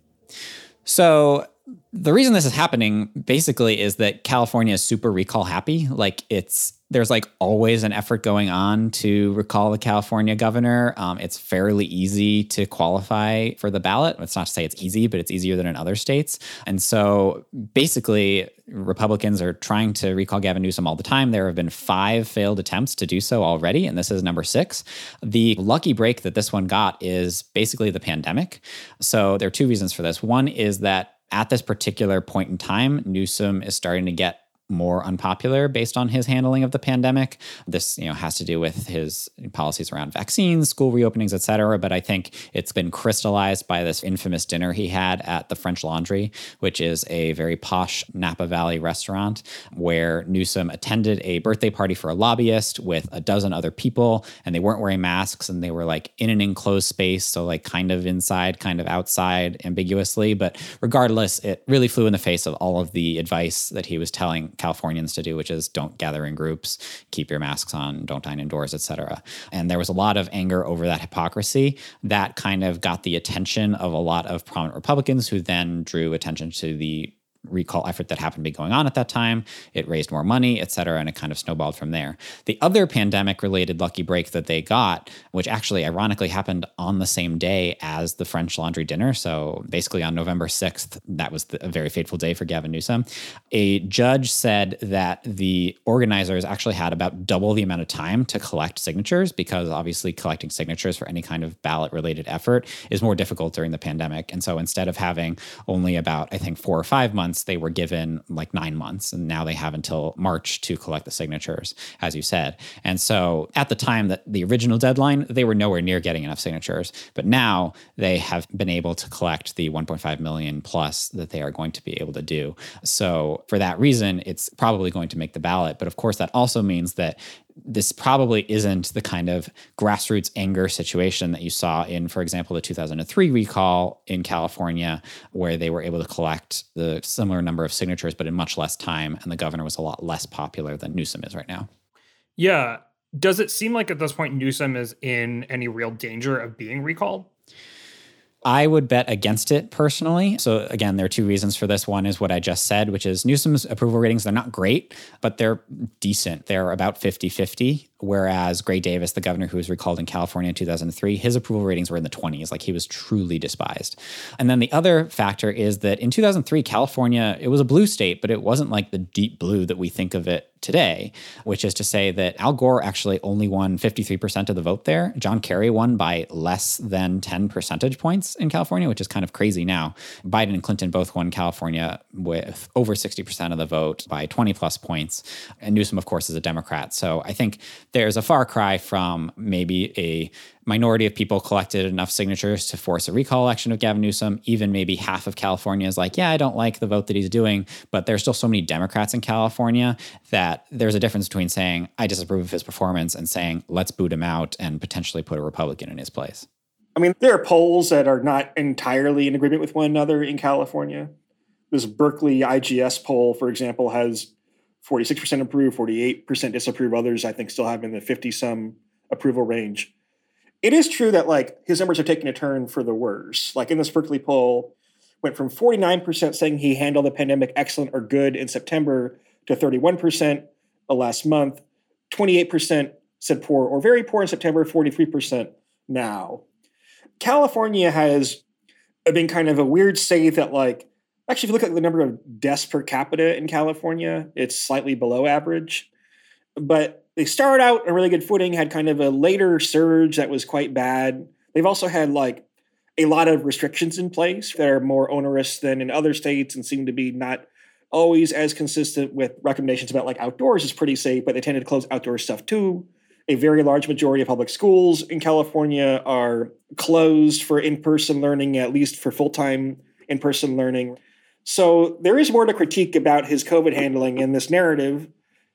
So, the reason this is happening basically is that California is super recall happy. Like it's there's like always an effort going on to recall the California governor. Um, it's fairly easy to qualify for the ballot. It's not to say it's easy, but it's easier than in other states. And so basically, Republicans are trying to recall Gavin Newsom all the time. There have been five failed attempts to do so already, and this is number six. The lucky break that this one got is basically the pandemic. So there are two reasons for this. One is that at this particular point in time, Newsom is starting to get more unpopular based on his handling of the pandemic. This, you know, has to do with his policies around vaccines, school reopenings, et cetera. But I think it's been crystallized by this infamous dinner he had at the French Laundry, which is a very posh Napa Valley restaurant where Newsom attended a birthday party for a lobbyist with a dozen other people, and they weren't wearing masks and they were like in an enclosed space, so like kind of inside, kind of outside ambiguously. But regardless, it really flew in the face of all of the advice that he was telling Californians to do, which is don't gather in groups, keep your masks on, don't dine indoors, etc. And there was a lot of anger over that hypocrisy that kind of got the attention of a lot of prominent Republicans who then drew attention to the recall effort that happened to be going on at that time. It raised more money, et cetera, and it kind of snowballed from there. The other pandemic related lucky break that they got, which actually ironically happened on the same day as the French laundry dinner. So basically on November 6th, that was a very fateful day for Gavin Newsom. A judge said that the organizers actually had about double the amount of time to collect signatures because obviously collecting signatures for any kind of ballot related effort is more difficult during the pandemic. And so instead of having only about, I think, four or five months, months, they were given like nine months, and now they have until March to collect the signatures, as you said. And so at the time that the original deadline, they were nowhere near getting enough signatures. But now they have been able to collect the 1.5 million plus that they are going to be able to do. So for that reason, it's probably going to make the ballot. But of course, that also means that this probably isn't the kind of grassroots anger situation that you saw in, for example, the 2003 recall in California, where they were able to collect the similar number of signatures, but in much less time. And the governor was a lot less popular than Newsom is right now. Yeah. Does it seem like at this point Newsom is in any real danger of being recalled? I would bet against it personally. So again, there are two reasons for this. One is what I just said, which is Newsom's approval ratings, they're not great, but they're decent. They're about 50-50 whereas Gray Davis, the governor who was recalled in California in 2003, his approval ratings were in the 20s, like he was truly despised. And then the other factor is that in 2003, California, it was a blue state, but it wasn't like the deep blue that we think of it today, which is to say that Al Gore actually only won 53% of the vote there. John Kerry won by less than 10 percentage points in California, which is kind of crazy now. Biden and Clinton both won California with over 60% of the vote by 20 plus points. And Newsom, of course, is a Democrat. So I think there's a far cry from maybe a minority of people collected enough signatures to force a recall election of Gavin Newsom. Even maybe half of California is like, yeah, I don't like the vote that he's doing. But there's still so many Democrats in California that there's a difference between saying, I disapprove of his performance and saying, let's boot him out and potentially put a Republican in his place. I mean, there are polls that are not entirely in agreement with one another in California. This Berkeley IGS poll, for example, has 46% approve, 48% disapprove. Others, I think, still have in the 50 some approval range. It is true that like his numbers are taking a turn for the worse. Like in this Berkeley poll, went from 49% saying he handled the pandemic excellent or good in September to 31% uh, last month. 28% said poor or very poor in September, 43% now. California has been kind of a weird state that like Actually, if you look at the number of deaths per capita in California, it's slightly below average. But they started out a really good footing, had kind of a later surge that was quite bad. They've also had like a lot of restrictions in place that are more onerous than in other states and seem to be not always as consistent with recommendations about like outdoors is pretty safe, but they tended to close outdoor stuff too. A very large majority of public schools in California are closed for in person learning, at least for full time in person learning. So there is more to critique about his COVID handling, in this narrative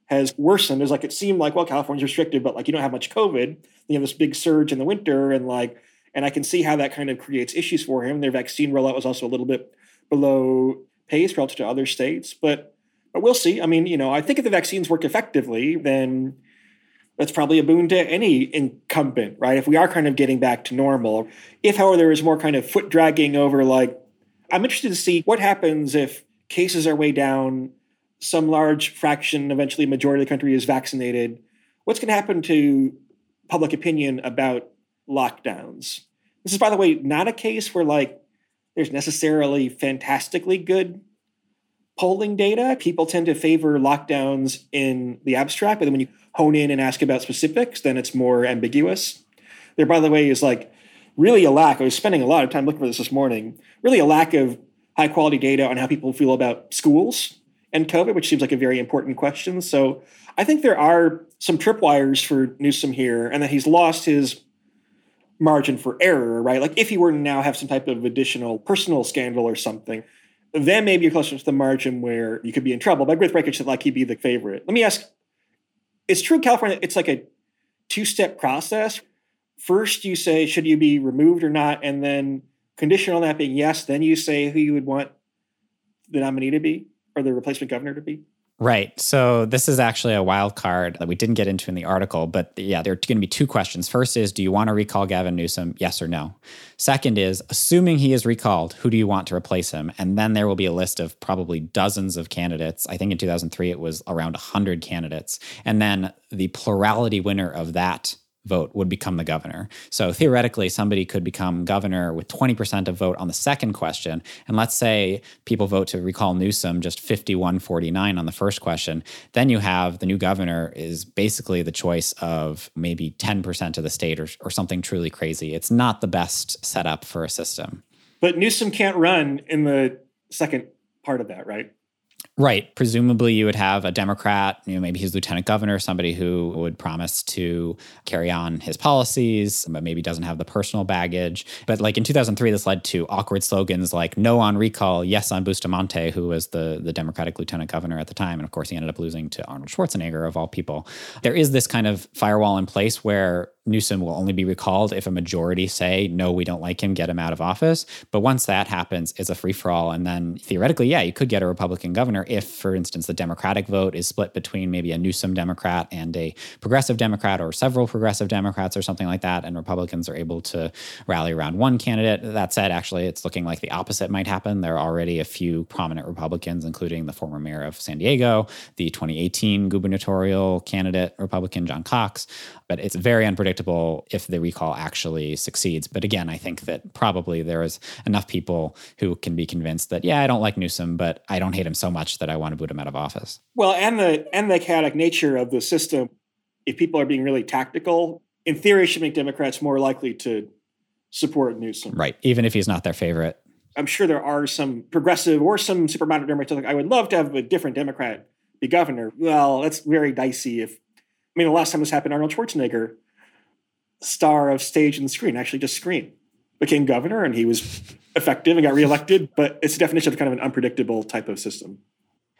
has worsened. It's like it seemed like, well, California's restricted, but like you don't have much COVID. You have this big surge in the winter, and like, and I can see how that kind of creates issues for him. Their vaccine rollout was also a little bit below pace relative to other states, but but we'll see. I mean, you know, I think if the vaccines work effectively, then that's probably a boon to any incumbent, right? If we are kind of getting back to normal. If, however, there is more kind of foot dragging over like I'm interested to see what happens if cases are way down, some large fraction, eventually majority of the country is vaccinated. What's going to happen to public opinion about lockdowns? This is, by the way, not a case where like there's necessarily fantastically good polling data. People tend to favor lockdowns in the abstract, but then when you hone in and ask about specifics, then it's more ambiguous. There, by the way, is like really a lack. I was spending a lot of time looking for this this morning. Really, a lack of high quality data on how people feel about schools and COVID, which seems like a very important question. So I think there are some tripwires for Newsom here, and that he's lost his margin for error, right? Like if he were to now have some type of additional personal scandal or something, then maybe you're closer to the margin where you could be in trouble. But Griff Breckitt said like he'd be the favorite. Let me ask, it's true California, it's like a two-step process first you say should you be removed or not, and then conditional on that being yes, then you say who you would want the nominee to be or the replacement governor to be. Right. So this is actually a wild card that we didn't get into in the article, but yeah, there are going to be two questions. First is, do you want to recall Gavin Newsom? Yes or no. Second is, assuming he is recalled, who do you want to replace him? And then there will be a list of probably dozens of candidates. I think in 2003 it was around 100 candidates. And then the plurality winner of that vote would become the governor. So theoretically, somebody could become governor with 20% of vote on the second question. And let's say people vote to recall Newsom just 51 49 on the first question. Then you have the new governor is basically the choice of maybe 10% of the state or, or something truly crazy. It's not the best setup for a system. But Newsom can't run in the second part of that, right? Right. Presumably, you would have a Democrat, you know, maybe his lieutenant governor, somebody who would promise to carry on his policies, but maybe doesn't have the personal baggage. But like in 2003, this led to awkward slogans like "No on recall, yes on Bustamante," who was the the Democratic lieutenant governor at the time, and of course, he ended up losing to Arnold Schwarzenegger of all people. There is this kind of firewall in place where Newsom will only be recalled if a majority say, no, we don't like him, get him out of office. But once that happens, it's a free for all. And then theoretically, yeah, you could get a Republican governor if, for instance, the Democratic vote is split between maybe a Newsom Democrat and a progressive Democrat or several progressive Democrats or something like that. And Republicans are able to rally around one candidate. That said, actually, it's looking like the opposite might happen. There are already a few prominent Republicans, including the former mayor of San Diego, the 2018 gubernatorial candidate, Republican John Cox. But it's very unpredictable if the recall actually succeeds. But again, I think that probably there is enough people who can be convinced that yeah, I don't like Newsom, but I don't hate him so much that I want to boot him out of office. Well, and the and the chaotic nature of the system, if people are being really tactical, in theory, should make Democrats more likely to support Newsom. Right, even if he's not their favorite. I'm sure there are some progressive or some super moderate Democrats like I would love to have a different Democrat be governor. Well, that's very dicey. If mean, the last time this happened, Arnold Schwarzenegger star of stage and screen, actually just screen, became governor and he was effective and got reelected. But it's a definition of kind of an unpredictable type of system.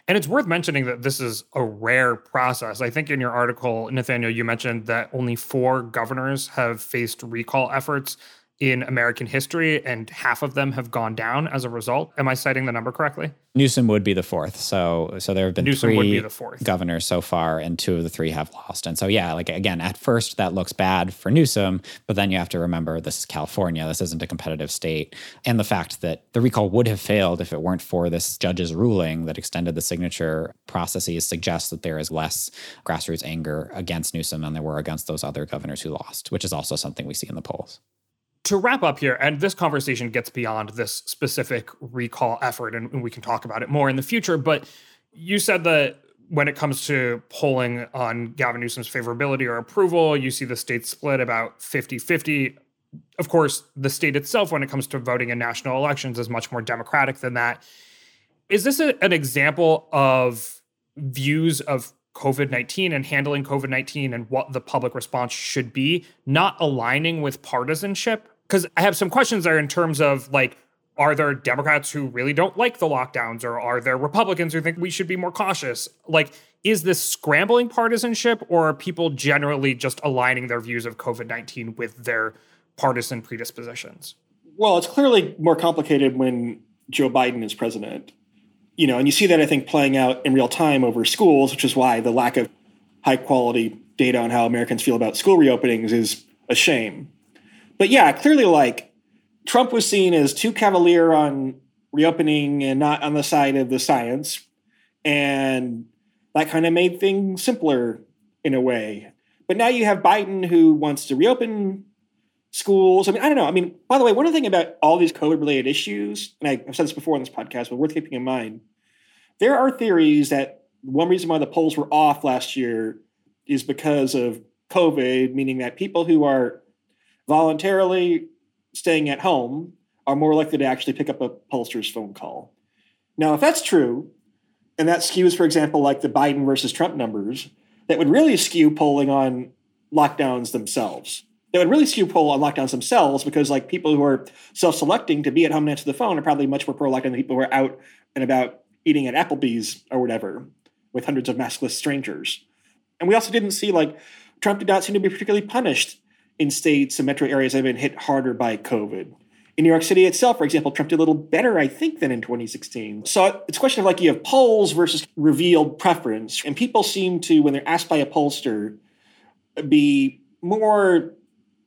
And it's worth mentioning that this is a rare process. I think in your article, Nathaniel, you mentioned that only four governors have faced recall efforts in American history, and half of them have gone down as a result. Am I citing the number correctly? Newsom would be the fourth. So, so there have been Newsom three would be the fourth. governors so far, and two of the three have lost. And so, yeah, like again, at first that looks bad for Newsom, but then you have to remember this is California. This isn't a competitive state, and the fact that the recall would have failed if it weren't for this judge's ruling that extended the signature processes suggests that there is less grassroots anger against Newsom than there were against those other governors who lost, which is also something we see in the polls to wrap up here, and this conversation gets beyond this specific recall effort, and, we can talk about it more in the future. But you said that when it comes to polling on Gavin Newsom's favorability or approval, you see the state split about 50 50. Of course, the state itself, when it comes to voting in national elections, is much more democratic than that. Is this a, an example of views of COVID 19 and handling COVID 19 and what the public response should be, not aligning with partisanship? Because I have some questions there in terms of like, are there Democrats who really don't like the lockdowns, or are there Republicans who think we should be more cautious? Like, is this scrambling partisanship, or are people generally just aligning their views of COVID 19 with their partisan predispositions? Well, it's clearly more complicated when Joe Biden is president. You know, and you see that I think playing out in real time over schools, which is why the lack of high quality data on how Americans feel about school reopenings is a shame but yeah, clearly, like Trump was seen as too cavalier on reopening and not on the side of the science, and that kind of made things simpler in a way. But now you have Biden who wants to reopen schools. I mean, I don't know. I mean, by the way, one thing about all these COVID related issues, and I've said this before on this podcast, but worth keeping in mind, there are theories that one reason why the polls were off last year is because of COVID, meaning that people who are voluntarily staying at home are more likely to actually pick up a pollster's phone call. Now, if that's true, and that skews, for example, like the Biden versus Trump numbers, that would really skew polling on lockdowns themselves. That would really skew poll on lockdowns themselves because, like, people who are self-selecting to be at home and answer the phone are probably much more pro-lockdown than people who are out and about eating at Applebee's or whatever with hundreds of maskless strangers. And we also didn't see like Trump did not seem to be particularly punished in states and metro areas that have been hit harder by COVID. In New York City itself, for example, Trump did a little better, I think, than in 2016. So it's a question of like you have polls versus revealed preference. And people seem to, when they're asked by a pollster, be more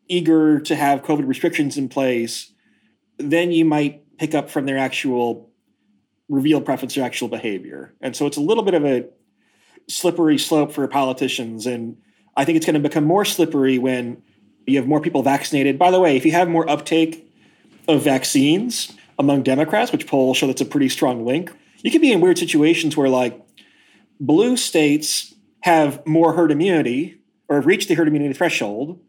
eager to have COVID restrictions in place than you might pick up from their actual revealed preference or actual behavior. And so it's a little bit of a slippery slope for politicians. And I think it's going to become more slippery when you have more people vaccinated. By the way, if you have more uptake of vaccines among Democrats, which polls show that's a pretty strong link, you can be in weird situations where, like, blue states have more herd immunity or have reached the herd immunity threshold,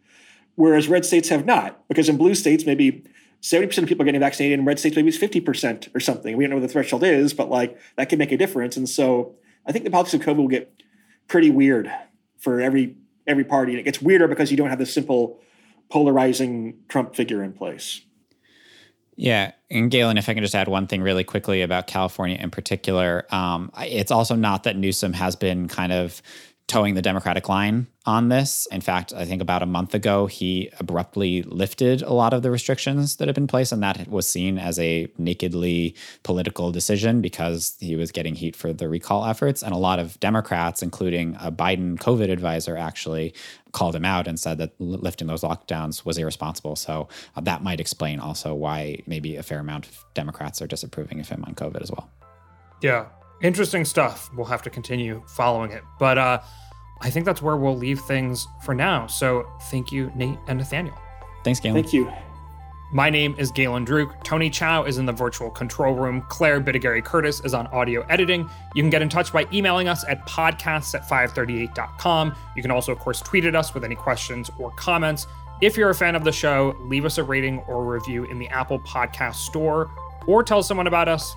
whereas red states have not. Because in blue states, maybe 70% of people are getting vaccinated, and red states, maybe it's 50% or something. We don't know what the threshold is, but like that can make a difference. And so I think the politics of COVID will get pretty weird for every every party. And it gets weirder because you don't have this simple polarizing Trump figure in place. Yeah. And Galen, if I can just add one thing really quickly about California in particular, um, it's also not that Newsom has been kind of toeing the Democratic line on this. In fact, I think about a month ago, he abruptly lifted a lot of the restrictions that had been placed, and that was seen as a nakedly political decision because he was getting heat for the recall efforts. And a lot of Democrats, including a Biden COVID advisor, actually called him out and said that lifting those lockdowns was irresponsible. So uh, that might explain also why maybe a fair amount of Democrats are disapproving of him on COVID as well. Yeah, interesting stuff. We'll have to continue following it. But uh, I think that's where we'll leave things for now. So thank you, Nate and Nathaniel. Thanks, Galen. Thank you. My name is Galen Druke. Tony Chow is in the virtual control room. Claire Bidigare-Curtis is on audio editing. You can get in touch by emailing us at podcasts at 538.com. You can also, of course, tweet at us with any questions or comments. If you're a fan of the show, leave us a rating or review in the Apple Podcast Store or tell someone about us.